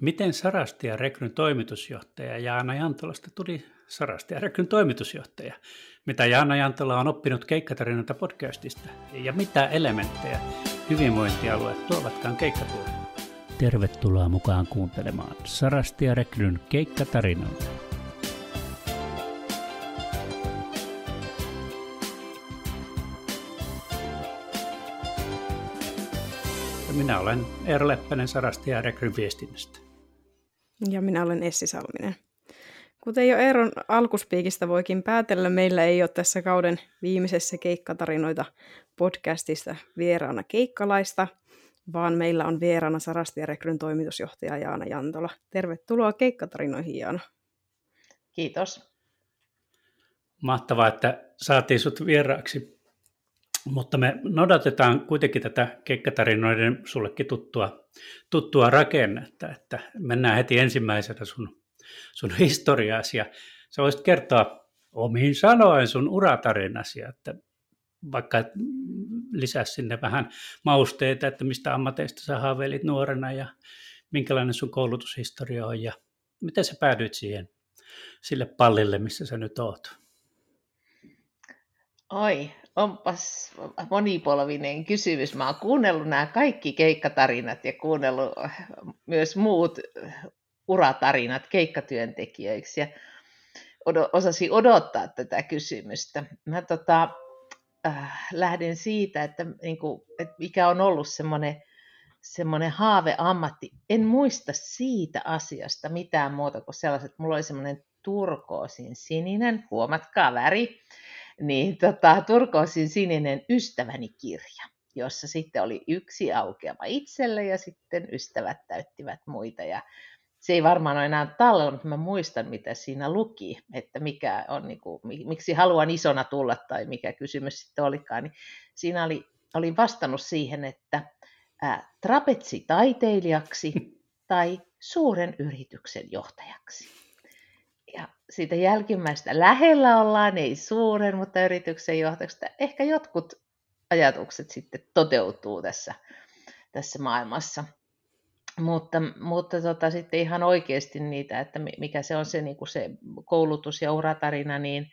Miten Sarasti ja Rekryn toimitusjohtaja Jaana Jantolasta tuli Sarasti ja Rekryn toimitusjohtaja? Mitä Jaana Jantola on oppinut keikkatarinoita podcastista? Ja mitä elementtejä hyvinvointialueet tuovatkaan keikkatyöhön? Tervetuloa mukaan kuuntelemaan Sarasti ja Rekryn keikkatarinoita. Minä olen Eero Leppänen Sarasti ja Rekryn viestinnästä. Ja minä olen Essi Salminen. Kuten jo Eeron alkuspiikistä voikin päätellä, meillä ei ole tässä kauden viimeisessä keikkatarinoita podcastista vieraana keikkalaista, vaan meillä on vieraana Sarasti ja Rekryn toimitusjohtaja Jaana Jantola. Tervetuloa keikkatarinoihin, Jaana. Kiitos. Mahtavaa, että saatiin sut vieraaksi mutta me nodatetaan kuitenkin tätä keikkatarinoiden sullekin tuttua, tuttua rakennetta, että mennään heti ensimmäisenä sun, sun historiaasi ja sä voisit kertoa omiin sanoen sun uratarinasi, että vaikka lisää sinne vähän mausteita, että mistä ammateista sä haaveilit nuorena ja minkälainen sun koulutushistoria on ja miten sä päädyit siihen sille pallille, missä sä nyt oot? Oi, onpas monipolvinen kysymys. Mä oon kuunnellut nämä kaikki keikkatarinat ja kuunnellut myös muut uratarinat keikkatyöntekijöiksi ja osasin odottaa tätä kysymystä. Mä tota, äh, lähden siitä, että, niin kuin, että mikä on ollut semmoinen semmoinen haaveammatti. En muista siitä asiasta mitään muuta kuin sellaiset, mulla oli semmoinen turkoosin sininen, huomatkaa väri, niin tota, turkoosin sininen ystäväni kirja, jossa sitten oli yksi aukeama itselle ja sitten ystävät täyttivät muita. Ja se ei varmaan ole enää tallella, mutta mä muistan, mitä siinä luki, että mikä on, niin kuin, miksi haluan isona tulla tai mikä kysymys sitten olikaan. Niin siinä oli, oli vastannut siihen, että ää, trapetsitaiteilijaksi tai suuren yrityksen johtajaksi ja siitä jälkimmäistä lähellä ollaan, ei suuren, mutta yrityksen johtajaksi. Ehkä jotkut ajatukset sitten toteutuu tässä, tässä maailmassa. Mutta, mutta tota, sitten ihan oikeasti niitä, että mikä se on se, niin kuin se koulutus ja uratarina, niin,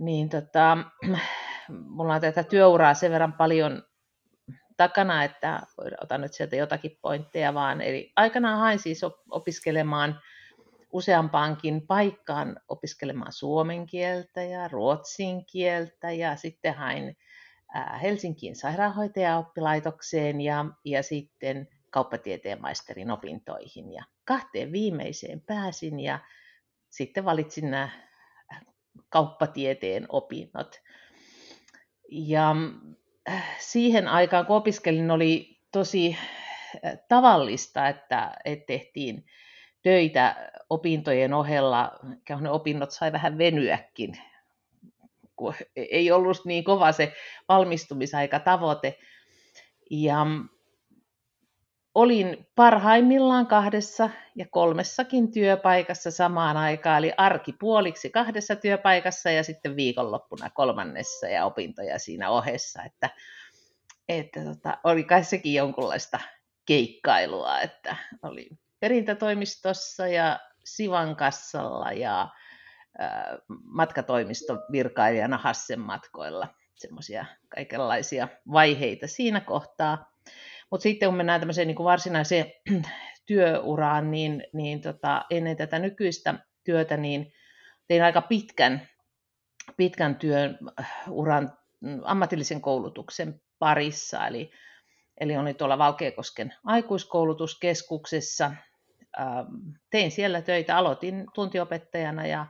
niin tota, mulla on tätä työuraa sen verran paljon takana, että otan nyt sieltä jotakin pointteja vaan. Eli aikanaan hain siis opiskelemaan useampaankin paikkaan opiskelemaan suomen kieltä ja ruotsin kieltä ja sitten hain Helsinkiin sairaanhoitajaoppilaitokseen ja, ja sitten kauppatieteen maisterin opintoihin. Ja kahteen viimeiseen pääsin ja sitten valitsin nämä kauppatieteen opinnot. Ja äh, siihen aikaan, kun opiskelin, oli tosi tavallista, että, että tehtiin töitä opintojen ohella, ne opinnot sai vähän venyäkin, kun ei ollut niin kova se valmistumisaika tavoite. Ja olin parhaimmillaan kahdessa ja kolmessakin työpaikassa samaan aikaan, eli arki puoliksi kahdessa työpaikassa ja sitten viikonloppuna kolmannessa ja opintoja siinä ohessa, että, että tota, oli kai sekin jonkunlaista keikkailua, että oli perintätoimistossa ja Sivan kassalla ja matkatoimiston virkailijana Hassen matkoilla. Semmoisia kaikenlaisia vaiheita siinä kohtaa. Mutta sitten kun mennään tämmöiseen niin kuin varsinaiseen työuraan, niin, niin tota, ennen tätä nykyistä työtä, niin tein aika pitkän, pitkän työn uran mm, ammatillisen koulutuksen parissa. Eli, eli olin tuolla Valkeakosken aikuiskoulutuskeskuksessa Ähm, tein siellä töitä, aloitin tuntiopettajana ja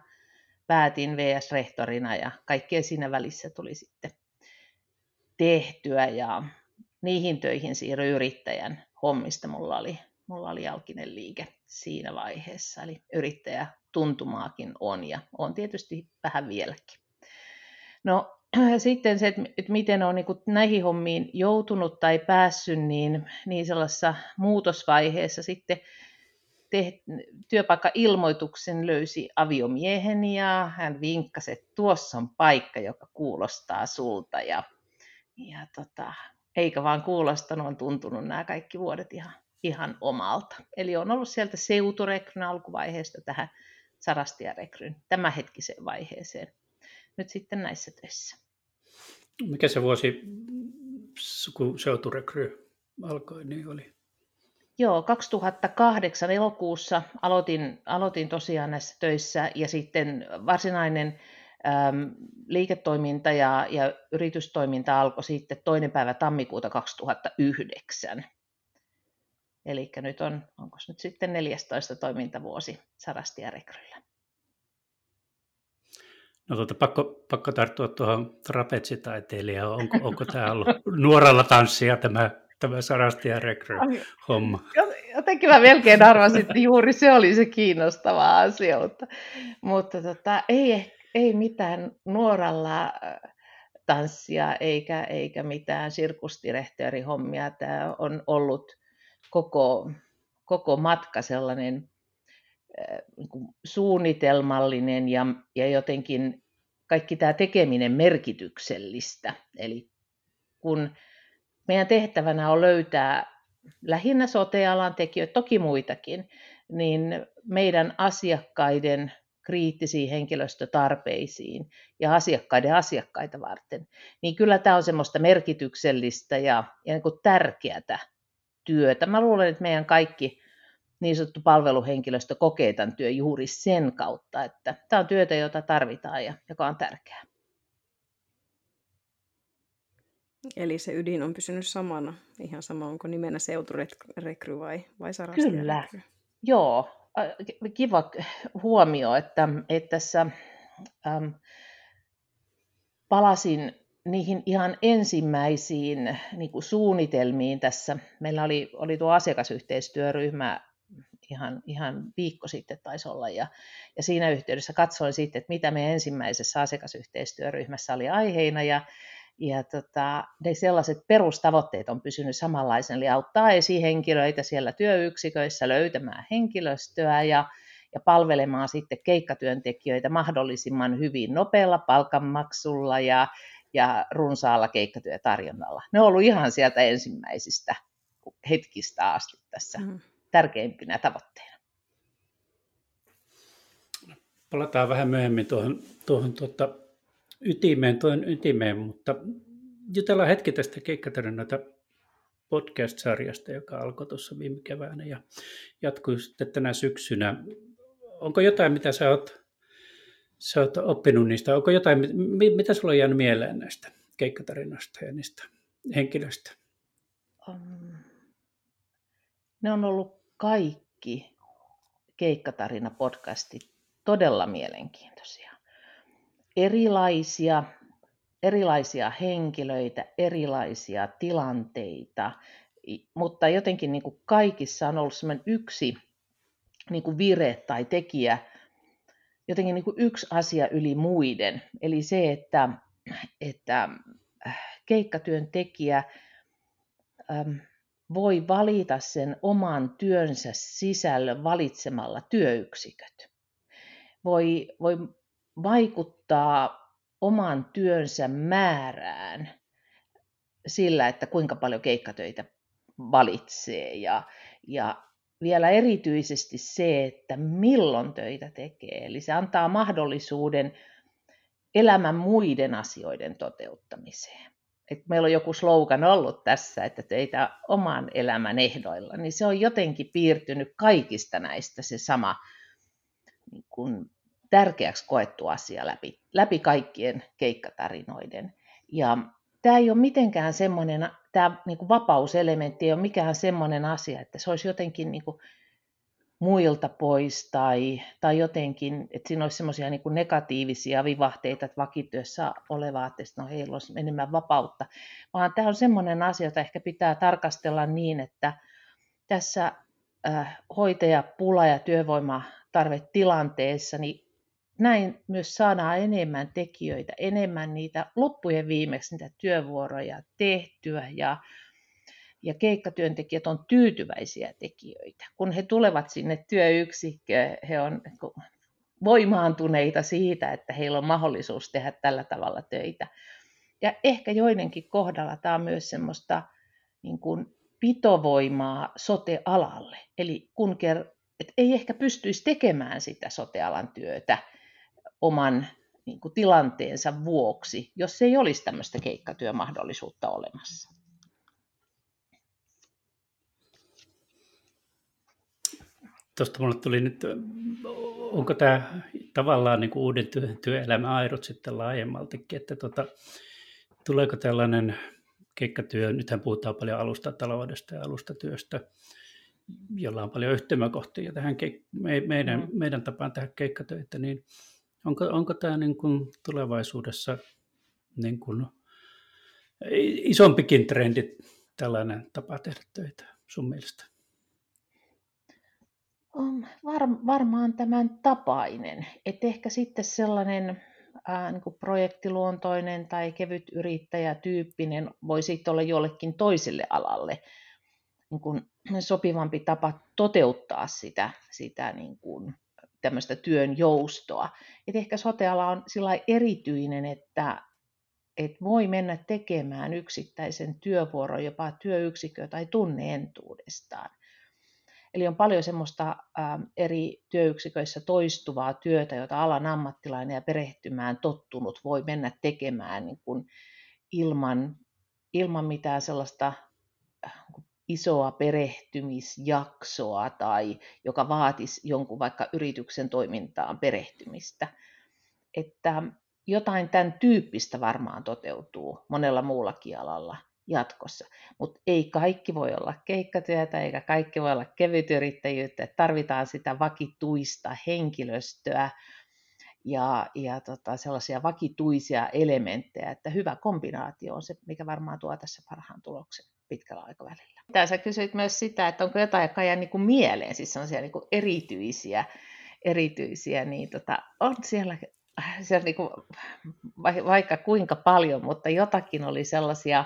päätin VS-rehtorina ja kaikkea siinä välissä tuli sitten tehtyä ja niihin töihin siirryin yrittäjän hommista. Mulla oli, mulla oli jalkinen liike siinä vaiheessa, eli yrittäjä tuntumaakin on ja on tietysti vähän vieläkin. No sitten se, että miten on niin näihin hommiin joutunut tai päässyt, niin, niin sellaisessa muutosvaiheessa sitten te, työpaikka-ilmoituksen löysi aviomiehen ja hän vinkkasi, että tuossa on paikka, joka kuulostaa sulta. Ja, ja tota, eikä vaan kuulostanut, on tuntunut nämä kaikki vuodet ihan ihan omalta. Eli on ollut sieltä seuturekryn alkuvaiheesta tähän sarastiarekryn tämänhetkiseen vaiheeseen. Nyt sitten näissä töissä. Mikä se vuosi, kun seuturekry alkoi, niin oli? Joo, 2008 elokuussa aloitin, aloitin tosiaan näissä töissä ja sitten varsinainen äm, liiketoiminta ja, ja yritystoiminta alkoi sitten toinen päivä tammikuuta 2009. Eli nyt on, onko nyt sitten 14 toimintavuosi Sarastia Rekryllä. No tuota, pakko, pakko tarttua tuohon trapetsitaiteilijaan. Onko, onko tämä ollut nuoralla tanssia tämä, tämä Sarastia Rekry homma? Jotenkin mä melkein arvasin, että juuri se oli se kiinnostava asia, mutta, mutta tota, ei, ei mitään nuoralla tanssia eikä, eikä mitään sirkusdirektöörihommia. Tämä on ollut koko, koko matka sellainen äh, niin kuin suunnitelmallinen ja, ja jotenkin kaikki tämä tekeminen merkityksellistä. Eli kun meidän tehtävänä on löytää lähinnä sotealan tekijöitä, toki muitakin, niin meidän asiakkaiden kriittisiin henkilöstötarpeisiin ja asiakkaiden asiakkaita varten, niin kyllä tämä on semmoista merkityksellistä ja, ja niin kuin tärkeää työtä. Mä luulen, että meidän kaikki niin sanottu palveluhenkilöstö kokee tämän työn juuri sen kautta, että tämä on työtä, jota tarvitaan ja joka on tärkeää. Eli se ydin on pysynyt samana, ihan sama onko nimenä seuturekry vai, vai Kyllä, rekry. joo. Kiva huomio, että, että tässä ähm, palasin niihin ihan ensimmäisiin niin kuin suunnitelmiin tässä. Meillä oli, oli tuo asiakasyhteistyöryhmä ihan, ihan viikko sitten taisi olla, ja, ja siinä yhteydessä katsoin sitten, että mitä me ensimmäisessä asiakasyhteistyöryhmässä oli aiheina, ja, ja tota, ne sellaiset perustavoitteet on pysynyt samanlaisen, eli auttaa esihenkilöitä siellä työyksiköissä löytämään henkilöstöä, ja, ja palvelemaan sitten keikkatyöntekijöitä mahdollisimman hyvin nopealla palkanmaksulla ja, ja runsaalla keikkatyötarjonnalla. Ne on ollut ihan sieltä ensimmäisistä hetkistä asti tässä mm. tärkeimpinä tavoitteina. Palataan vähän myöhemmin tuohon, tuohon tuota, ytimeen, tuon ytimeen, mutta jutellaan hetki tästä keikkatarinoita podcast-sarjasta, joka alkoi tuossa viime keväänä ja jatkui sitten tänä syksynä. Onko jotain, mitä sä oot sä oot oppinut niistä? Onko jotain, mitä sulla on jäänyt mieleen näistä keikkatarinoista ja niistä henkilöistä? Um, ne on ollut kaikki keikkatarina-podcastit todella mielenkiintoisia. Erilaisia, erilaisia henkilöitä, erilaisia tilanteita, mutta jotenkin niin kuin kaikissa on ollut yksi niin kuin vire tai tekijä, jotenkin niin kuin yksi asia yli muiden. Eli se, että, että äh, keikkatyöntekijä voi valita sen oman työnsä sisällön valitsemalla työyksiköt. Voi, voi vaikuttaa oman työnsä määrään sillä, että kuinka paljon keikkatöitä valitsee ja, ja vielä erityisesti se, että milloin töitä tekee. Eli se antaa mahdollisuuden elämän muiden asioiden toteuttamiseen. Et meillä on joku slogan ollut tässä, että teitä oman elämän ehdoilla, niin se on jotenkin piirtynyt kaikista näistä se sama niin kuin tärkeäksi koettu asia läpi, läpi kaikkien keikkatarinoiden. Ja tämä ei ole mitenkään semmoinen, tämä niin kuin vapauselementti ei ole mikään semmoinen asia, että se olisi jotenkin niin kuin muilta pois tai, tai jotenkin, että siinä olisi semmoisia niin negatiivisia vivahteita, että vakityössä olevaa, että no heillä olisi enemmän vapautta, vaan tämä on semmoinen asia, jota ehkä pitää tarkastella niin, että tässä äh, hoitajapula ja työvoimatarvetilanteessa, niin näin myös saadaan enemmän tekijöitä, enemmän niitä loppujen viimeksi niitä työvuoroja tehtyä ja, ja keikkatyöntekijät on tyytyväisiä tekijöitä. Kun he tulevat sinne työyksikköön, he on voimaantuneita siitä, että heillä on mahdollisuus tehdä tällä tavalla töitä. Ja ehkä joidenkin kohdalla tämä on myös semmoista niin kuin pitovoimaa sote-alalle. Eli kun ker- et ei ehkä pystyisi tekemään sitä sotealan työtä oman niin kuin, tilanteensa vuoksi, jos ei olisi tämmöistä keikkatyömahdollisuutta olemassa. Tuosta mulle tuli nyt, onko tämä tavallaan niin kuin uuden työ, työelämän airut sitten laajemmaltikin, että tota, tuleeko tällainen keikkatyö, nythän puhutaan paljon alustataloudesta ja alustatyöstä, jolla on paljon yhtymäkohtia tähän me, meidän, mm. meidän tapaan tehdä keikkatöitä, niin onko, onko tämä niin kuin tulevaisuudessa niin kuin isompikin trendi tällainen tapa tehdä töitä sun mielestä? On var, varmaan tämän tapainen. Et ehkä sitten sellainen ää, niin kuin projektiluontoinen tai kevyt yrittäjätyyppinen voi sitten olla jollekin toiselle alalle niin kuin sopivampi tapa toteuttaa sitä, sitä niin kuin tämmöistä työn joustoa. Et ehkä soteala on sillä erityinen, että et voi mennä tekemään yksittäisen työvuoron jopa työyksikö tai tunne entuudestaan. Eli on paljon semmoista ä, eri työyksiköissä toistuvaa työtä, jota alan ammattilainen ja perehtymään tottunut voi mennä tekemään niin kuin ilman, ilman mitään sellaista äh, isoa perehtymisjaksoa tai joka vaatisi jonkun vaikka yrityksen toimintaan perehtymistä. Että jotain tämän tyyppistä varmaan toteutuu monella muullakin alalla jatkossa. Mutta ei kaikki voi olla keikkatyötä eikä kaikki voi olla kevytyrittäjyyttä. Tarvitaan sitä vakituista henkilöstöä ja, ja tota, sellaisia vakituisia elementtejä, että hyvä kombinaatio on se, mikä varmaan tuo tässä parhaan tuloksen pitkällä aikavälillä. Tää sä kysyit myös sitä, että onko jotain, joka jää niin kuin mieleen, siis sellaisia niin kuin erityisiä, erityisiä, niin tota, on siellä, siellä niin kuin, vaikka kuinka paljon, mutta jotakin oli sellaisia,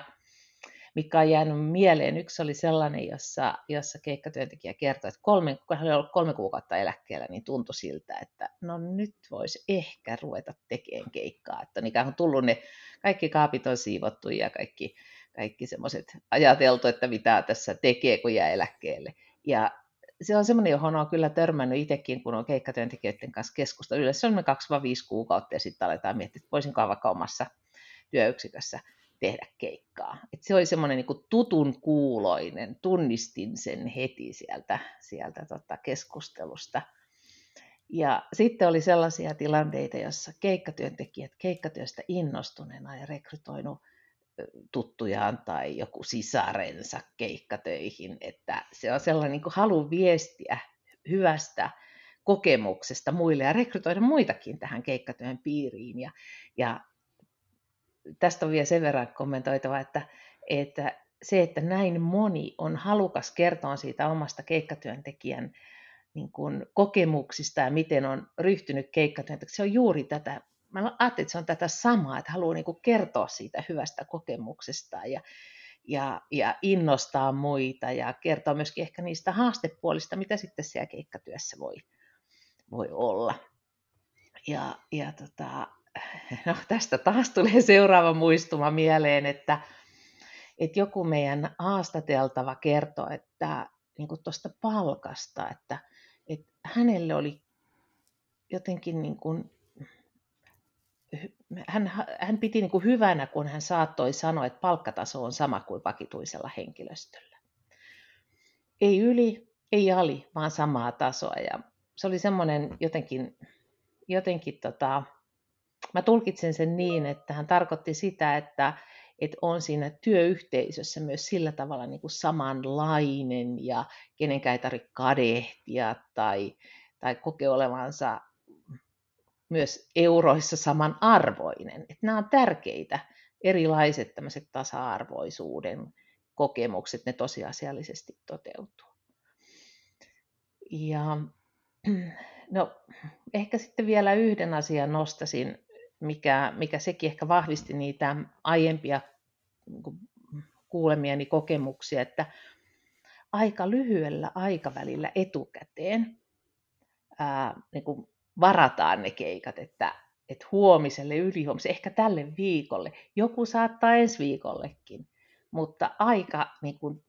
mikä on jäänyt mieleen. Yksi oli sellainen, jossa, jossa keikkatyöntekijä kertoi, että kolme, kun hän oli ollut kolme kuukautta eläkkeellä, niin tuntui siltä, että no nyt voisi ehkä ruveta tekemään keikkaa. Että on ikään kuin tullut ne, kaikki kaapit on siivottu ja kaikki, kaikki semmoiset ajateltu, että mitä tässä tekee, kun jää eläkkeelle. Ja se on semmoinen, johon on kyllä törmännyt itsekin, kun on keikkatyöntekijöiden kanssa keskustellut. Yleensä on 2-5 kuukautta ja sitten aletaan miettiä, että voisinko vaikka omassa työyksikössä tehdä keikkaa. Et se oli semmoinen niin tutun kuuloinen, tunnistin sen heti sieltä, sieltä tota keskustelusta. Ja sitten oli sellaisia tilanteita, joissa keikkatyöntekijät keikkatyöstä innostuneena ja rekrytoinut tuttujaan tai joku sisarensa keikkatöihin, että se on sellainen niin halu viestiä hyvästä kokemuksesta muille ja rekrytoida muitakin tähän keikkatyön piiriin. Ja, ja tästä on vielä sen verran kommentoitava, että, että se, että näin moni on halukas kertoa siitä omasta keikkatyöntekijän niin kuin kokemuksista ja miten on ryhtynyt keikkatyöntekijäksi, se on juuri tätä, mä ajattelin, että se on tätä samaa, että haluaa niin kertoa siitä hyvästä kokemuksesta ja, ja, ja innostaa muita ja kertoa myöskin ehkä niistä haastepuolista, mitä sitten siellä keikkatyössä voi, voi olla. Ja, ja tota, no tästä taas tulee seuraava muistuma mieleen, että, että joku meidän haastateltava kertoi, että niin tuosta palkasta, että, että hänelle oli jotenkin niin kuin, hän, hän piti niin kuin hyvänä, kun hän saattoi sanoa, että palkkataso on sama kuin vakituisella henkilöstöllä. Ei yli, ei ali, vaan samaa tasoa. Ja se oli semmoinen jotenkin, jotenkin tota, mä tulkitsen sen niin, että hän tarkoitti sitä, että, että on siinä työyhteisössä myös sillä tavalla niin kuin samanlainen ja kenenkään ei tarvitse kadehtia tai, tai kokea olevansa myös euroissa samanarvoinen. Että nämä on tärkeitä, erilaiset tämmöiset tasa-arvoisuuden kokemukset, ne tosiasiallisesti toteutuu. Ja no, ehkä sitten vielä yhden asian nostasin mikä, mikä sekin ehkä vahvisti niitä aiempia niin kuulemiani kokemuksia, että aika lyhyellä aikavälillä etukäteen ää, niin kuin varataan ne keikat, että, että huomiselle, ylihuomiselle, ehkä tälle viikolle, joku saattaa ensi viikollekin, mutta aika niin kuin,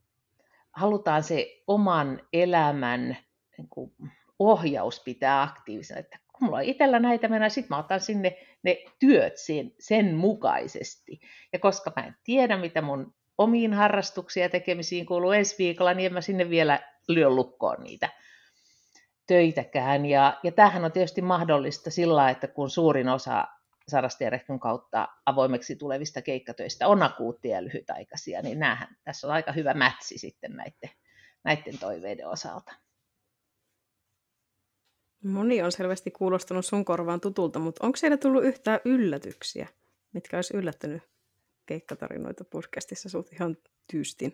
halutaan se oman elämän niin kuin, ohjaus pitää aktiivisena, että kun mulla on itsellä näitä mennä, sitten mä otan sinne ne työt sen, sen mukaisesti. Ja koska mä en tiedä, mitä mun omiin harrastuksiin ja tekemisiin kuuluu ensi viikolla, niin en mä sinne vielä lyö lukkoon niitä töitäkään. Ja, ja tämähän on tietysti mahdollista sillä, että kun suurin osa Sarastierehkön kautta avoimeksi tulevista keikkatöistä on akuuttia ja lyhytaikaisia, niin näähän, tässä on aika hyvä mätsi sitten näiden, näiden toiveiden osalta. Moni on selvästi kuulostanut sun korvaan tutulta, mutta onko siellä tullut yhtään yllätyksiä, mitkä olisi yllättänyt keikkatarinoita podcastissa sut ihan tyystin?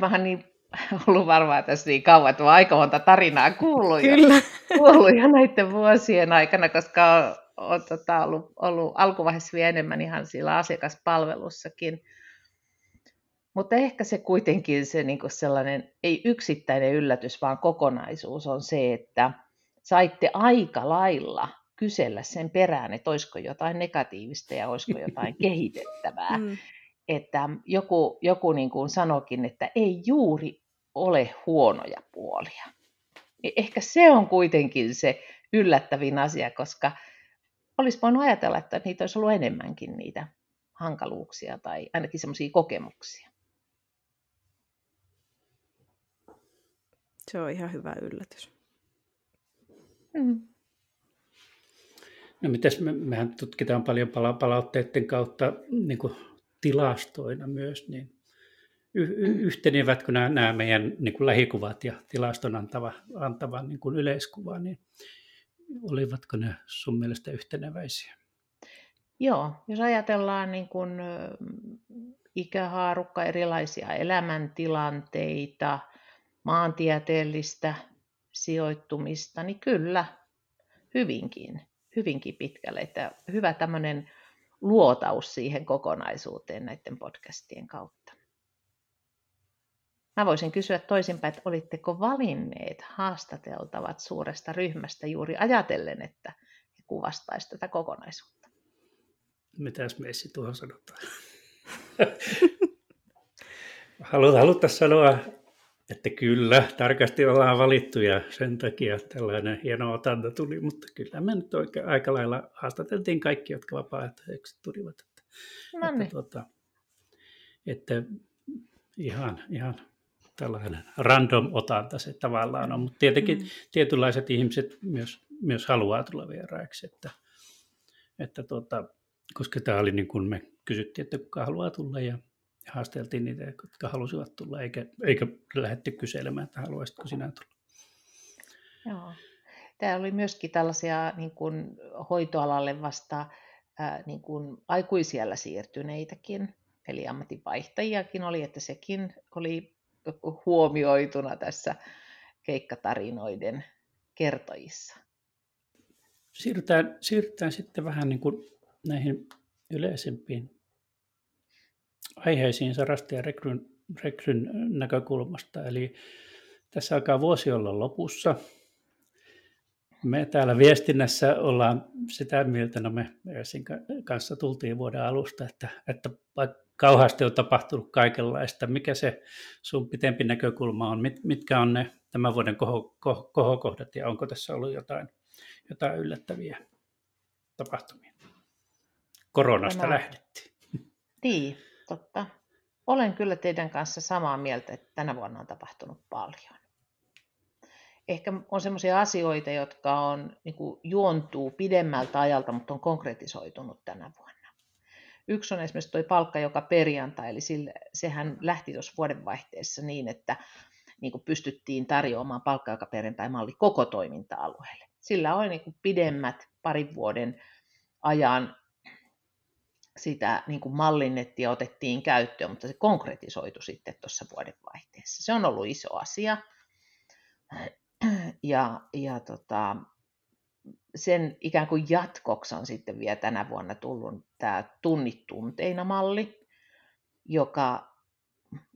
Mä niin ollut varmaan tässä niin kauan, että olen aika monta tarinaa kuullut, Kyllä. Jo, kuullut jo näiden vuosien aikana, koska olen tota, ollut, ollut alkuvaiheessa vielä enemmän ihan sillä asiakaspalvelussakin. Mutta ehkä se kuitenkin se niin sellainen, ei yksittäinen yllätys, vaan kokonaisuus on se, että saitte aika lailla kysellä sen perään, että olisiko jotain negatiivista ja olisiko jotain kehitettävää. Mm. Että joku, joku niin kuin sanokin, että ei juuri ole huonoja puolia. Niin ehkä se on kuitenkin se yllättävin asia, koska olisi voinut ajatella, että niitä olisi ollut enemmänkin niitä hankaluuksia tai ainakin semmoisia kokemuksia. Se on ihan hyvä yllätys. Mm. No mitäs me, mehän tutkitaan paljon pala- palautteiden kautta niin kuin tilastoina myös, niin yhtenevätkö nämä, nämä meidän niin kuin lähikuvat ja tilaston antava, antava niin kuin yleiskuva, niin olivatko ne sun mielestä yhteneväisiä? Joo, jos ajatellaan niin kuin ikähaarukka, erilaisia elämäntilanteita, maantieteellistä sijoittumista, niin kyllä, hyvinkin, hyvinkin pitkälle. Että hyvä tämmöinen luotaus siihen kokonaisuuteen näiden podcastien kautta. Mä voisin kysyä toisinpäin, että olitteko valinneet haastateltavat suuresta ryhmästä juuri ajatellen, että he kuvastaisivat tätä kokonaisuutta? Mitäs Messi tuohon sanotaan? Haluttaisiin sanoa että kyllä, tarkasti ollaan valittu ja sen takia tällainen hieno otanta tuli, mutta kyllä me nyt oikein aika lailla haastateltiin kaikki, jotka vapaaehtoiseksi tulivat. Että, no niin. että, tuota, että ihan, ihan tällainen random otanta se tavallaan on, mutta tietenkin mm. tietynlaiset ihmiset myös, myös haluaa tulla vieraiksi, että, että tuota, koska tämä oli niin kuin me kysyttiin, että kuka haluaa tulla ja haasteltiin niitä, jotka halusivat tulla, eikä, eikä lähdetty kyselemään, että haluaisitko sinä tulla. Joo. Tämä oli myöskin tällaisia niin kuin hoitoalalle vasta ää, niin kuin aikuisiellä siirtyneitäkin, eli ammatinvaihtajiakin oli, että sekin oli huomioituna tässä keikkatarinoiden kertojissa. Siirrytään, siirrytään sitten vähän niin kuin näihin yleisempiin aiheisiin Sarasta ja rekryn, rekryn näkökulmasta. Eli tässä alkaa vuosi olla lopussa. Me täällä viestinnässä ollaan sitä mieltä, no me Eesin kanssa tultiin vuoden alusta, että, että kauheasti on tapahtunut kaikenlaista. Mikä se sun pitempi näkökulma on? Mit, mitkä on ne tämän vuoden koho, koho, kohokohdat ja onko tässä ollut jotain, jotain yllättäviä tapahtumia? Koronasta Tämä... lähdettiin. Niin, totta. Olen kyllä teidän kanssa samaa mieltä, että tänä vuonna on tapahtunut paljon. Ehkä on sellaisia asioita, jotka on, niin kuin, juontuu pidemmältä ajalta, mutta on konkretisoitunut tänä vuonna. Yksi on esimerkiksi tuo palkka joka perjantai, eli sille, sehän lähti tuossa vuodenvaihteessa niin, että niin kuin pystyttiin tarjoamaan palkka joka perjantai-malli koko toiminta-alueelle. Sillä on niin kuin pidemmät parin vuoden ajan sitä niin kuin mallinnettiin ja otettiin käyttöön, mutta se konkretisoitu sitten tuossa vuodenvaihteessa. Se on ollut iso asia. Ja, ja tota, sen ikään kuin jatkoksi on sitten vielä tänä vuonna tullut tämä tunnittunteina malli, joka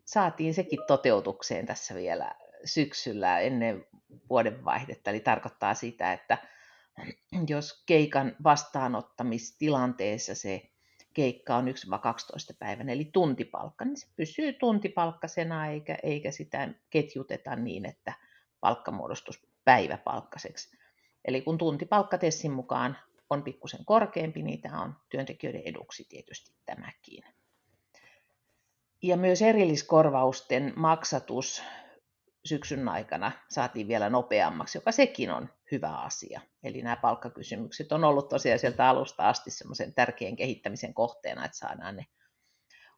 saatiin sekin toteutukseen tässä vielä syksyllä ennen vuodenvaihdetta. Eli tarkoittaa sitä, että jos keikan vastaanottamistilanteessa se keikka on 1-12 päivän, eli tuntipalkka, niin se pysyy tuntipalkkasena eikä, eikä sitä ketjuteta niin, että palkka muodostus päiväpalkkaseksi. Eli kun tuntipalkka Tessin mukaan on pikkusen korkeampi, niin tämä on työntekijöiden eduksi tietysti tämäkin. Ja myös erilliskorvausten maksatus syksyn aikana saatiin vielä nopeammaksi, joka sekin on hyvä asia. Eli nämä palkkakysymykset on ollut tosiaan sieltä alusta asti semmoisen tärkeän kehittämisen kohteena, että saadaan ne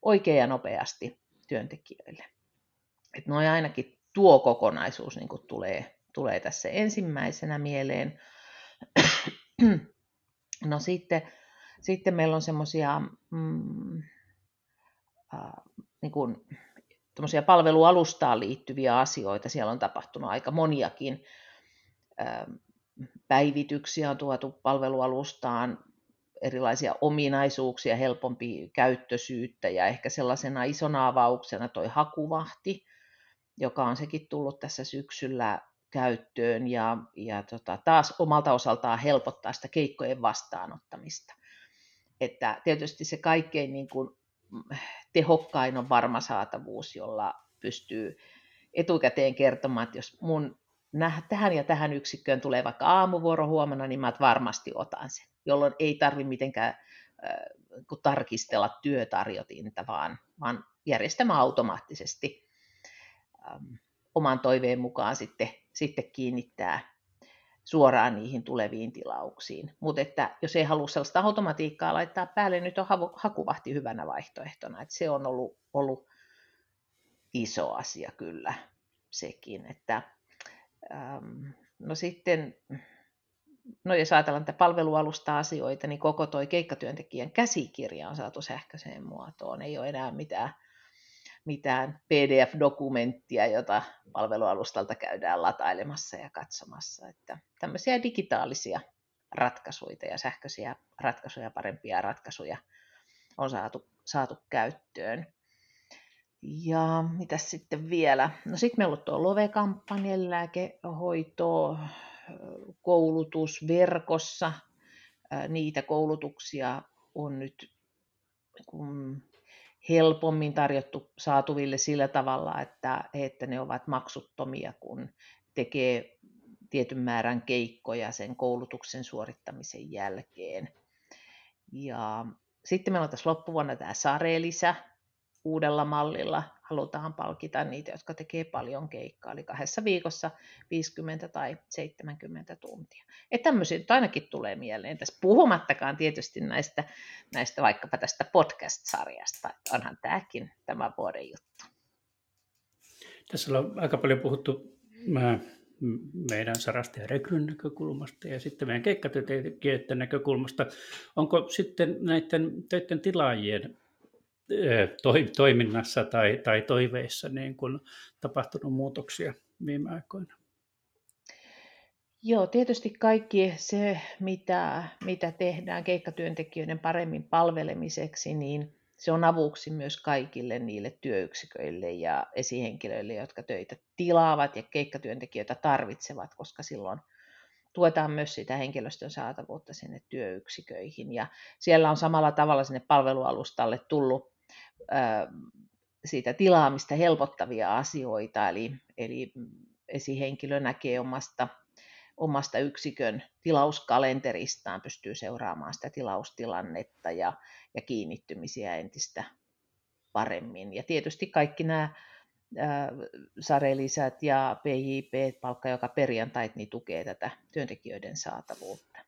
oikein ja nopeasti työntekijöille. Että noin ainakin tuo kokonaisuus niin tulee, tulee tässä ensimmäisenä mieleen. No sitten, sitten meillä on semmoisia mm, äh, niin palvelualustaan liittyviä asioita. Siellä on tapahtunut aika moniakin päivityksiä on tuotu palvelualustaan, erilaisia ominaisuuksia, helpompi käyttösyyttä ja ehkä sellaisena isona avauksena toi hakuvahti, joka on sekin tullut tässä syksyllä käyttöön ja, ja tota, taas omalta osaltaan helpottaa sitä keikkojen vastaanottamista. Että tietysti se kaikkein niin kuin tehokkain on varma saatavuus, jolla pystyy etukäteen kertomaan, että jos mun tähän ja tähän yksikköön tulee vaikka aamuvuoro huomenna, niin mä varmasti otan sen, jolloin ei tarvi mitenkään äh, tarkistella työtarjotinta, vaan, vaan järjestämä automaattisesti ähm, oman toiveen mukaan sitten, sitten kiinnittää suoraan niihin tuleviin tilauksiin. Mutta että jos ei halua sellaista automatiikkaa laittaa päälle, nyt on hakuvahti hyvänä vaihtoehtona. että se on ollut, ollut iso asia kyllä sekin. Että, ähm, no sitten, no jos ajatellaan tätä palvelualusta-asioita, niin koko tuo keikkatyöntekijän käsikirja on saatu sähköiseen muotoon. Ei ole enää mitään mitään PDF-dokumenttia, jota palvelualustalta käydään latailemassa ja katsomassa. Että tämmöisiä digitaalisia ratkaisuja ja sähköisiä ratkaisuja, parempia ratkaisuja on saatu, saatu käyttöön. Ja mitä sitten vielä? No sitten meillä on tuo Love-kampanja, lääkehoito, koulutus verkossa. Niitä koulutuksia on nyt helpommin tarjottu saatuville sillä tavalla, että, että ne ovat maksuttomia, kun tekee tietyn määrän keikkoja sen koulutuksen suorittamisen jälkeen. Ja sitten meillä on tässä loppuvuonna tämä Sare-lisä, uudella mallilla halutaan palkita niitä, jotka tekee paljon keikkaa, eli kahdessa viikossa 50 tai 70 tuntia. Että tämmöisiä nyt ainakin tulee mieleen tässä, puhumattakaan tietysti näistä, näistä vaikkapa tästä podcast-sarjasta, että onhan tämäkin tämä vuoden juttu. Tässä on aika paljon puhuttu meidän sarasta ja rekryn näkökulmasta ja sitten meidän keikkatyöntekijöiden näkökulmasta. Onko sitten näiden töiden tilaajien toiminnassa tai, tai toiveissa niin kuin tapahtunut muutoksia viime aikoina? Joo, tietysti kaikki se, mitä, mitä tehdään keikkatyöntekijöiden paremmin palvelemiseksi, niin se on avuksi myös kaikille niille työyksiköille ja esihenkilöille, jotka töitä tilaavat ja keikkatyöntekijöitä tarvitsevat, koska silloin tuetaan myös sitä henkilöstön saatavuutta sinne työyksiköihin. Ja siellä on samalla tavalla sinne palvelualustalle tullut siitä tilaamista helpottavia asioita, eli, eli esihenkilö näkee omasta, omasta yksikön tilauskalenteristaan, pystyy seuraamaan sitä tilaustilannetta ja, ja kiinnittymisiä entistä paremmin. Ja tietysti kaikki nämä sarelisät ja PJP, palkka joka perjantait, niin tukee tätä työntekijöiden saatavuutta.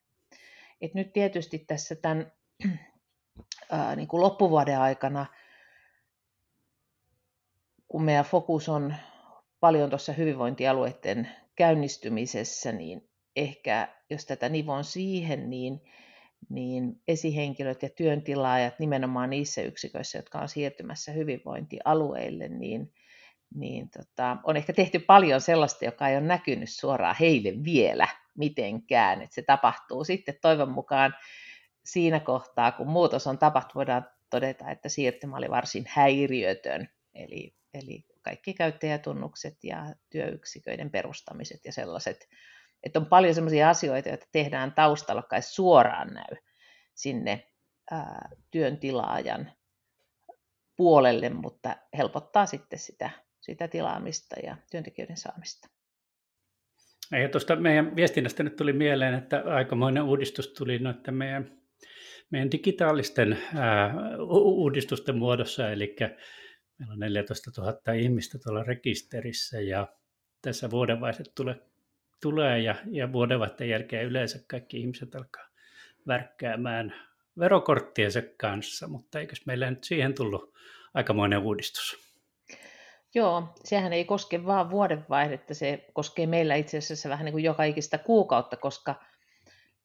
Et nyt tietysti tässä tämän ää, niin kuin loppuvuoden aikana kun meidän fokus on paljon tuossa hyvinvointialueiden käynnistymisessä, niin ehkä jos tätä nivon siihen, niin, niin esihenkilöt ja työntilaajat nimenomaan niissä yksiköissä, jotka on siirtymässä hyvinvointialueille, niin, niin tota, on ehkä tehty paljon sellaista, joka ei ole näkynyt suoraan heille vielä mitenkään. Et se tapahtuu sitten toivon mukaan siinä kohtaa, kun muutos on tapahtunut, voidaan todeta, että siirtymä oli varsin häiriötön. Eli eli kaikki käyttäjätunnukset ja työyksiköiden perustamiset ja sellaiset. Että on paljon sellaisia asioita, joita tehdään taustalla, kai suoraan näy sinne työn tilaajan puolelle, mutta helpottaa sitten sitä, sitä tilaamista ja työntekijöiden saamista. Ja tuosta meidän viestinnästä nyt tuli mieleen, että aikamoinen uudistus tuli noiden meidän, meidän digitaalisten ää, uudistusten muodossa, eli meillä on 14 000 ihmistä tuolla rekisterissä ja tässä vuodenvaihde tulee, tulee ja, ja vuodenvaihteen jälkeen yleensä kaikki ihmiset alkaa värkkäämään verokorttiensa kanssa, mutta eikös meillä nyt siihen tullut aikamoinen uudistus? Joo, sehän ei koske vain vuodenvaihdetta, se koskee meillä itse asiassa vähän niin kuin joka ikistä kuukautta, koska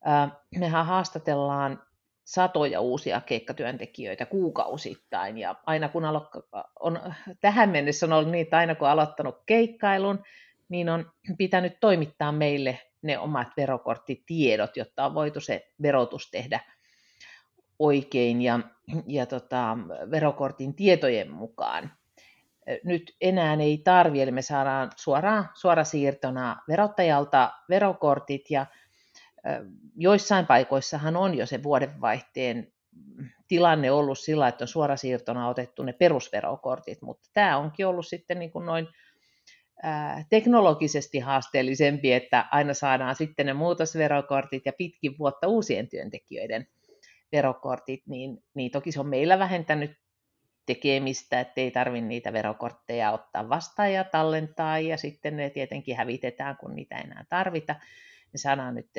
ää, mehän haastatellaan satoja uusia keikkatyöntekijöitä kuukausittain. Ja aina kun alo- on, tähän mennessä on ollut niin, että aina kun aloittanut keikkailun, niin on pitänyt toimittaa meille ne omat verokorttitiedot, jotta on voitu se verotus tehdä oikein ja, ja tota, verokortin tietojen mukaan. Nyt enää ei tarvi, eli me saadaan suoraan suorasiirtona verottajalta verokortit ja joissain paikoissahan on jo se vuodenvaihteen tilanne ollut sillä, että on suorasiirtona otettu ne perusverokortit, mutta tämä onkin ollut sitten niin kuin noin teknologisesti haasteellisempi, että aina saadaan sitten ne muutosverokortit ja pitkin vuotta uusien työntekijöiden verokortit, niin, niin toki se on meillä vähentänyt tekemistä, että ei tarvitse niitä verokortteja ottaa vastaan ja tallentaa, ja sitten ne tietenkin hävitetään, kun niitä enää tarvita. Ne saadaan nyt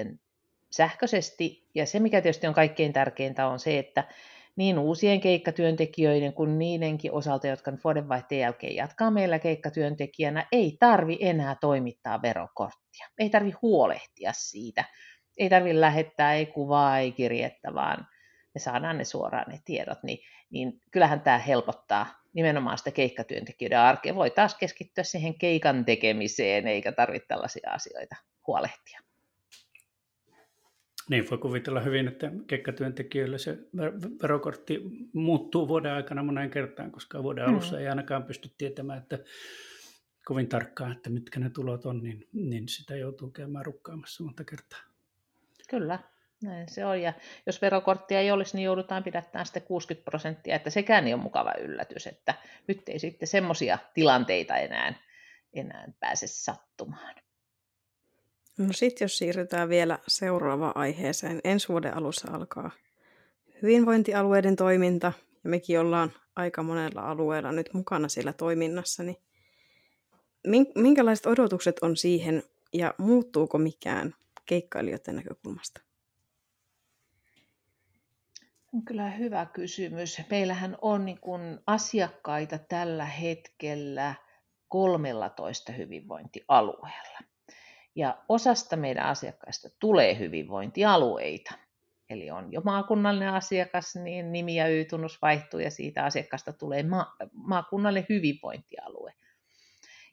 sähköisesti, ja se mikä tietysti on kaikkein tärkeintä on se, että niin uusien keikkatyöntekijöiden kuin niidenkin osalta, jotka nyt vuodenvaihteen jälkeen jatkaa meillä keikkatyöntekijänä, ei tarvi enää toimittaa verokorttia. Ei tarvi huolehtia siitä. Ei tarvi lähettää ei kuvaa, ei kirjettä, vaan me saadaan ne suoraan ne tiedot, niin, niin kyllähän tämä helpottaa nimenomaan sitä keikkatyöntekijöiden arkea. Voi taas keskittyä siihen keikan tekemiseen, eikä tarvitse tällaisia asioita huolehtia. Niin, voi kuvitella hyvin, että keikkatyöntekijöille se verokortti muuttuu vuoden aikana moneen kertaan, koska vuoden mm. alussa ei ainakaan pysty tietämään, että kovin tarkkaan, että mitkä ne tulot on, niin, niin sitä joutuu käymään rukkaamassa monta kertaa. Kyllä, näin se on. Ja jos verokorttia ei olisi, niin joudutaan pidättämään sitten 60 prosenttia, että sekään ei ole mukava yllätys, että nyt ei sitten semmoisia tilanteita enää, enää pääse sattumaan. No sitten jos siirrytään vielä seuraavaan aiheeseen. Ensi vuoden alussa alkaa hyvinvointialueiden toiminta, ja mekin ollaan aika monella alueella nyt mukana siellä toiminnassa, niin minkälaiset odotukset on siihen, ja muuttuuko mikään keikkailijoiden näkökulmasta? Kyllä hyvä kysymys. Meillähän on niin kuin asiakkaita tällä hetkellä 13 hyvinvointialueella. Ja osasta meidän asiakkaista tulee hyvinvointialueita. Eli on jo maakunnallinen asiakas, niin nimi ja Y-tunnus vaihtuu ja siitä asiakkaasta tulee ma- maakunnallinen hyvinvointialue.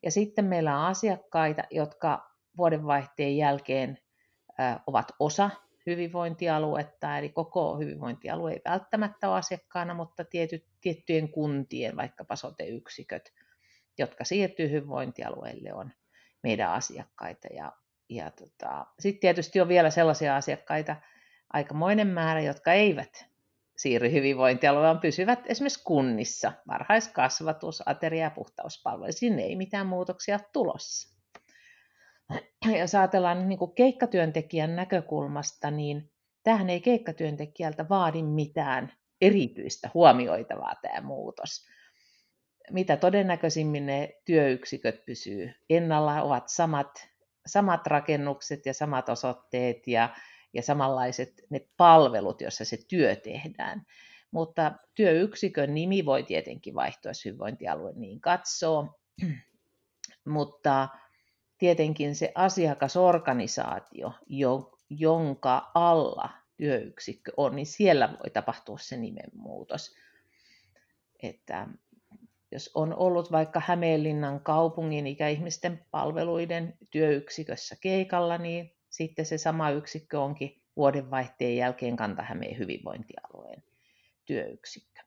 Ja sitten meillä on asiakkaita, jotka vuodenvaihteen jälkeen ovat osa hyvinvointialuetta, eli koko hyvinvointialue ei välttämättä ole asiakkaana, mutta tietyt, tiettyjen kuntien, vaikkapa sote-yksiköt, jotka siirtyy hyvinvointialueelle, on meidän asiakkaita. Ja, ja tota, sitten tietysti on vielä sellaisia asiakkaita, aikamoinen määrä, jotka eivät siirry hyvinvointialueelle, vaan pysyvät esimerkiksi kunnissa, varhaiskasvatus, ateria- ja puhtauspalvelu. Sinne ei mitään muutoksia tulossa. Jos ajatellaan niin kuin keikkatyöntekijän näkökulmasta, niin tähän ei keikkatyöntekijältä vaadi mitään erityistä huomioitavaa tämä muutos mitä todennäköisimmin ne työyksiköt pysyy ennalla, ovat samat, samat rakennukset ja samat osoitteet ja, ja samanlaiset ne palvelut, joissa se työ tehdään. Mutta työyksikön nimi voi tietenkin vaihtua, jos hyvinvointialue niin katsoo, mutta tietenkin se asiakasorganisaatio, jonka alla työyksikkö on, niin siellä voi tapahtua se nimenmuutos. Että jos on ollut vaikka Hämeenlinnan kaupungin ikäihmisten palveluiden työyksikössä keikalla, niin sitten se sama yksikkö onkin vuodenvaihteen jälkeen Kanta-Hämeen hyvinvointialueen työyksikkö.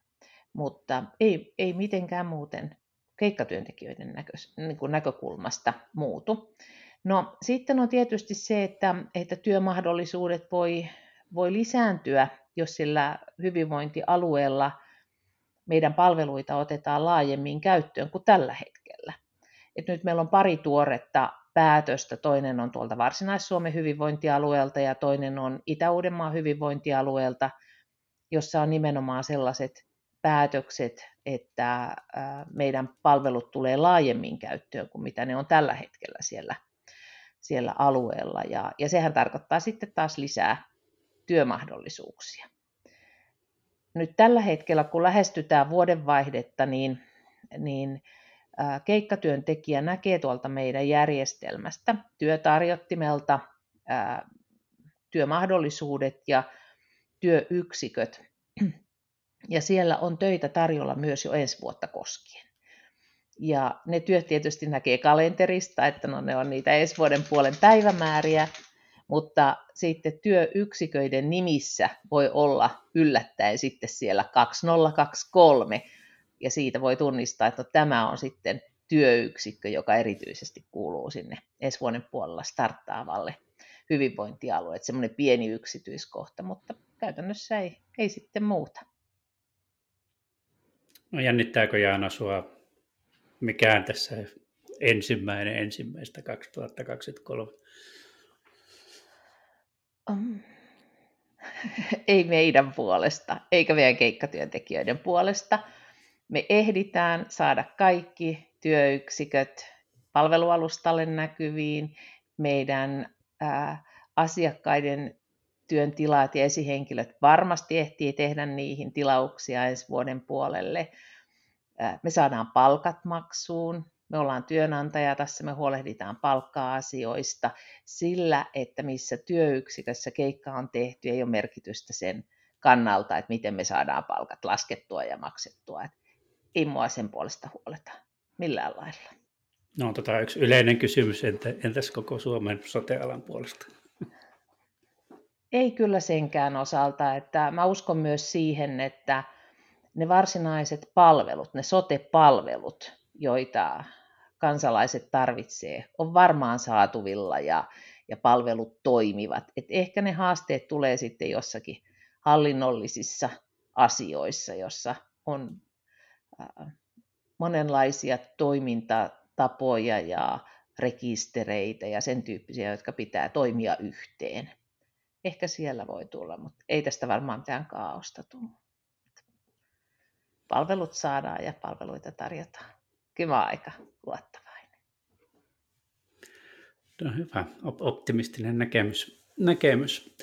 Mutta ei, ei mitenkään muuten keikkatyöntekijöiden näkö, niin kuin näkökulmasta muutu. No sitten on tietysti se, että, että työmahdollisuudet voi, voi lisääntyä jos sillä hyvinvointialueella meidän palveluita otetaan laajemmin käyttöön kuin tällä hetkellä. Et nyt meillä on pari tuoretta päätöstä. Toinen on tuolta Varsinais-Suomen hyvinvointialueelta ja toinen on Itä-Uudenmaan hyvinvointialueelta, jossa on nimenomaan sellaiset päätökset, että meidän palvelut tulee laajemmin käyttöön kuin mitä ne on tällä hetkellä siellä, siellä alueella. Ja, ja sehän tarkoittaa sitten taas lisää työmahdollisuuksia. Nyt tällä hetkellä, kun lähestytään vuodenvaihdetta, niin, niin keikkatyöntekijä näkee tuolta meidän järjestelmästä työtarjottimelta työmahdollisuudet ja työyksiköt. Ja siellä on töitä tarjolla myös jo ensi vuotta koskien. Ja ne työt tietysti näkee kalenterista, että no ne on niitä ensi vuoden puolen päivämääriä, mutta sitten työyksiköiden nimissä voi olla yllättäen sitten siellä 2023, ja siitä voi tunnistaa, että tämä on sitten työyksikkö, joka erityisesti kuuluu sinne ensi vuoden puolella starttaavalle hyvinvointialueelle. Semmoinen pieni yksityiskohta, mutta käytännössä ei, ei sitten muuta. No jännittääkö Jaana sua mikään tässä ensimmäinen ensimmäistä 2023? Ei meidän puolesta, eikä meidän keikkatyöntekijöiden puolesta. Me ehditään saada kaikki työyksiköt palvelualustalle näkyviin, meidän ää, asiakkaiden työn tilaat ja esihenkilöt varmasti ehtii tehdä niihin tilauksia ensi vuoden puolelle. Me saadaan palkat maksuun, me ollaan työnantaja, tässä me huolehditaan palkka-asioista sillä, että missä työyksikössä keikka on tehty, ei ole merkitystä sen kannalta, että miten me saadaan palkat laskettua ja maksettua. Et ei mua sen puolesta huoleta millään lailla. No tota yksi yleinen kysymys, entä, entäs koko Suomen sotealan puolesta? Ei kyllä senkään osalta, että mä uskon myös siihen, että ne varsinaiset palvelut, ne sote-palvelut, joita kansalaiset tarvitsee, on varmaan saatuvilla ja, ja palvelut toimivat. Et ehkä ne haasteet tulee sitten jossakin hallinnollisissa asioissa, jossa on monenlaisia toimintatapoja ja rekistereitä ja sen tyyppisiä, jotka pitää toimia yhteen. Ehkä siellä voi tulla, mutta ei tästä varmaan mitään kaaosta tule. Palvelut saadaan ja palveluita tarjotaan. Kyllä aika luottavainen. No hyvä, optimistinen näkemys. näkemys.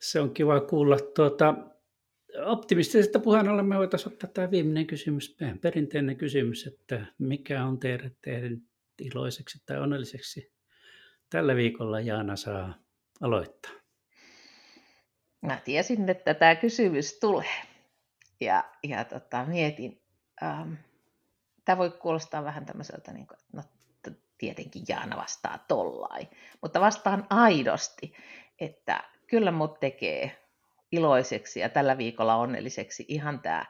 Se on kiva kuulla. Tuota, optimistisesta puheen ollen me voitaisiin ottaa tämä viimeinen kysymys, perinteinen kysymys, että mikä on teidät teidän iloiseksi tai onnelliseksi tällä viikolla Jaana saa aloittaa? Mä tiesin, että tämä kysymys tulee ja, ja tota, mietin, ähm, tämä voi kuulostaa vähän tämmöiseltä, niin kuin, no tietenkin Jaana vastaa tollai, mutta vastaan aidosti, että kyllä mut tekee iloiseksi ja tällä viikolla onnelliseksi ihan tämä,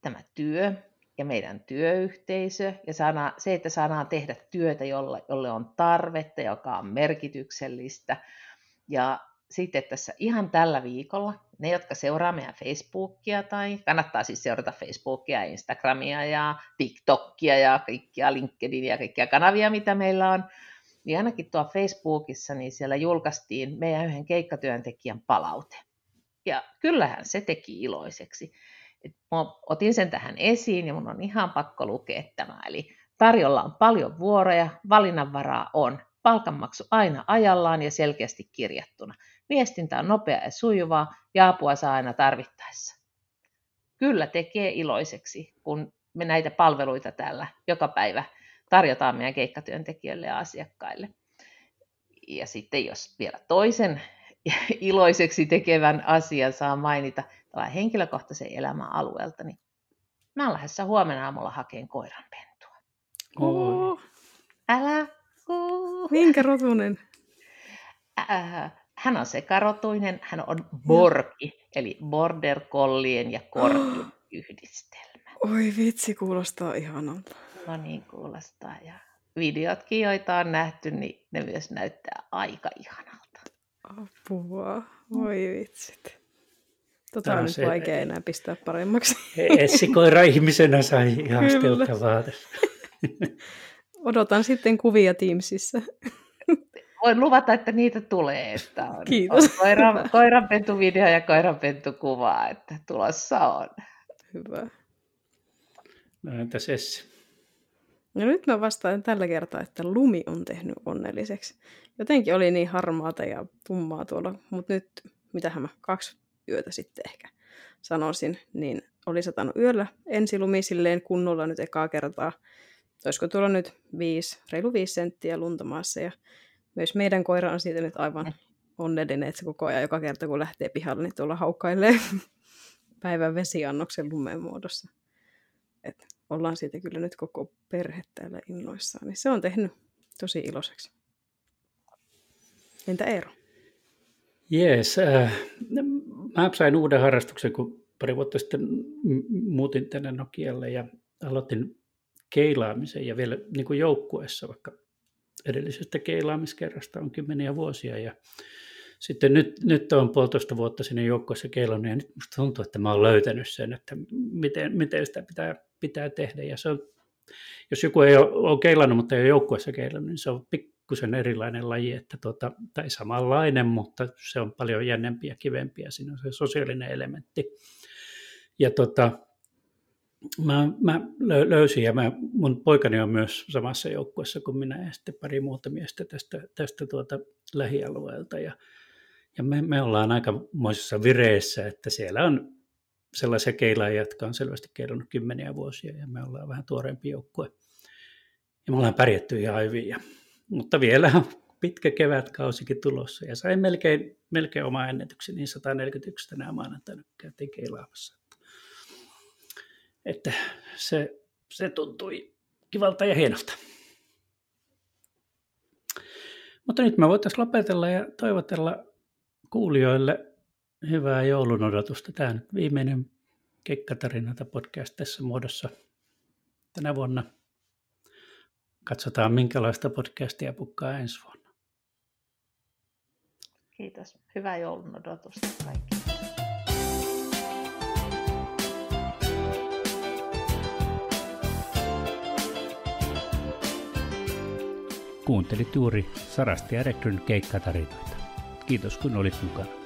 tämä työ ja meidän työyhteisö ja saadaan, se, että saadaan tehdä työtä, jolle, jolle on tarvetta, joka on merkityksellistä. Ja sitten tässä ihan tällä viikolla, ne, jotka seuraa meidän Facebookia tai kannattaa siis seurata Facebookia, Instagramia ja TikTokia ja kaikkia LinkedInia ja kaikkia kanavia, mitä meillä on, niin ainakin tuo Facebookissa, niin siellä julkaistiin meidän yhden keikkatyöntekijän palaute. Ja kyllähän se teki iloiseksi. Et mä otin sen tähän esiin ja mun on ihan pakko lukea tämä. Eli tarjolla on paljon vuoroja, valinnanvaraa on, palkanmaksu aina ajallaan ja selkeästi kirjattuna. Viestintä on nopea ja sujuvaa ja apua saa aina tarvittaessa. Kyllä tekee iloiseksi, kun me näitä palveluita täällä joka päivä tarjotaan meidän keikkatyöntekijöille ja asiakkaille. Ja sitten jos vielä toisen iloiseksi tekevän asian saa mainita tai henkilökohtaisen elämän alueelta, niin mä olen lähdössä huomenna aamulla hakeen koiranpentua. Oh. Älä uh. Minkä rotunen? Äh, hän on sekarotuinen, hän on borki, eli border collien ja korkin yhdistelmä. Oi vitsi, kuulostaa ihanalta. No niin, kuulostaa. Ja videotkin, joita on nähty, niin ne myös näyttää aika ihanalta. Apua, voi vitsit. Tota on nyt vaikea enää pistää paremmaksi. Essikoira ihmisenä sai ihasteltavaa Odotan sitten kuvia Teamsissa. Voin luvata, että niitä tulee. Että on, Kiitos. On koiran, koiranpentuvideo ja koiranpentukuva, että tulossa on. Hyvä. No entäs Essi? No nyt mä vastaan tällä kertaa, että lumi on tehnyt onnelliseksi. Jotenkin oli niin harmaata ja tummaa tuolla, mutta nyt, mitähän mä, kaksi yötä sitten ehkä sanoisin, niin oli satanut yöllä ensilumi silleen kunnolla nyt ekaa kertaa. Olisiko tuolla nyt viisi, reilu viisi senttiä lunta maassa ja myös meidän koira on siitä nyt aivan onnellinen, että se koko ajan joka kerta kun lähtee pihalle, niin tuolla haukkailee päivän vesiannoksen lumen muodossa. Et ollaan siitä kyllä nyt koko perhe täällä innoissaan, niin se on tehnyt tosi iloiseksi. Entä Eero? Jees, äh, mä sain uuden harrastuksen, kun pari vuotta sitten muutin tänne Nokialle ja aloitin keilaamisen ja vielä niin kuin joukkueessa, vaikka edellisestä keilaamiskerrasta on kymmeniä vuosia. Ja sitten nyt, nyt on puolitoista vuotta sinne joukkueessa keilannut ja nyt musta tuntuu, että mä oon löytänyt sen, että miten, miten sitä pitää, pitää tehdä. Ja se on, jos joku ei ole, ole keilannut, mutta ei ole joukkueessa keilannut, niin se on pikkusen erilainen laji, että tuota, tai samanlainen, mutta se on paljon jännempi ja kivempi ja siinä on se sosiaalinen elementti. Ja tota, mä, mä löysin ja mä, mun poikani on myös samassa joukkueessa kuin minä ja sitten pari muuta miestä tästä, tästä tuota lähialueelta. Ja, ja me, me ollaan aikamoisessa vireessä, että siellä on sellaisia keilaajia, jotka on selvästi keilannut kymmeniä vuosia ja me ollaan vähän tuoreempi joukkue. Ja me ollaan pärjätty ihan hyvin, ja, mutta vielä on pitkä kevätkausikin tulossa. Ja sain melkein, melkein oma ennätyksen, niin 141 tänä maanantaina käytiin keilaamassa että se, se tuntui kivalta ja hienolta. Mutta nyt me voitaisiin lopetella ja toivotella kuulijoille hyvää joulun odotusta. Tämä on viimeinen kekkatarinata podcast tässä muodossa tänä vuonna. Katsotaan, minkälaista podcastia pukkaa ensi vuonna. Kiitos. Hyvää joulun odotusta kaikille. Kuuntelit juuri Sarasti ja Rekryn keikkatarinoita. Kiitos kun olit mukana.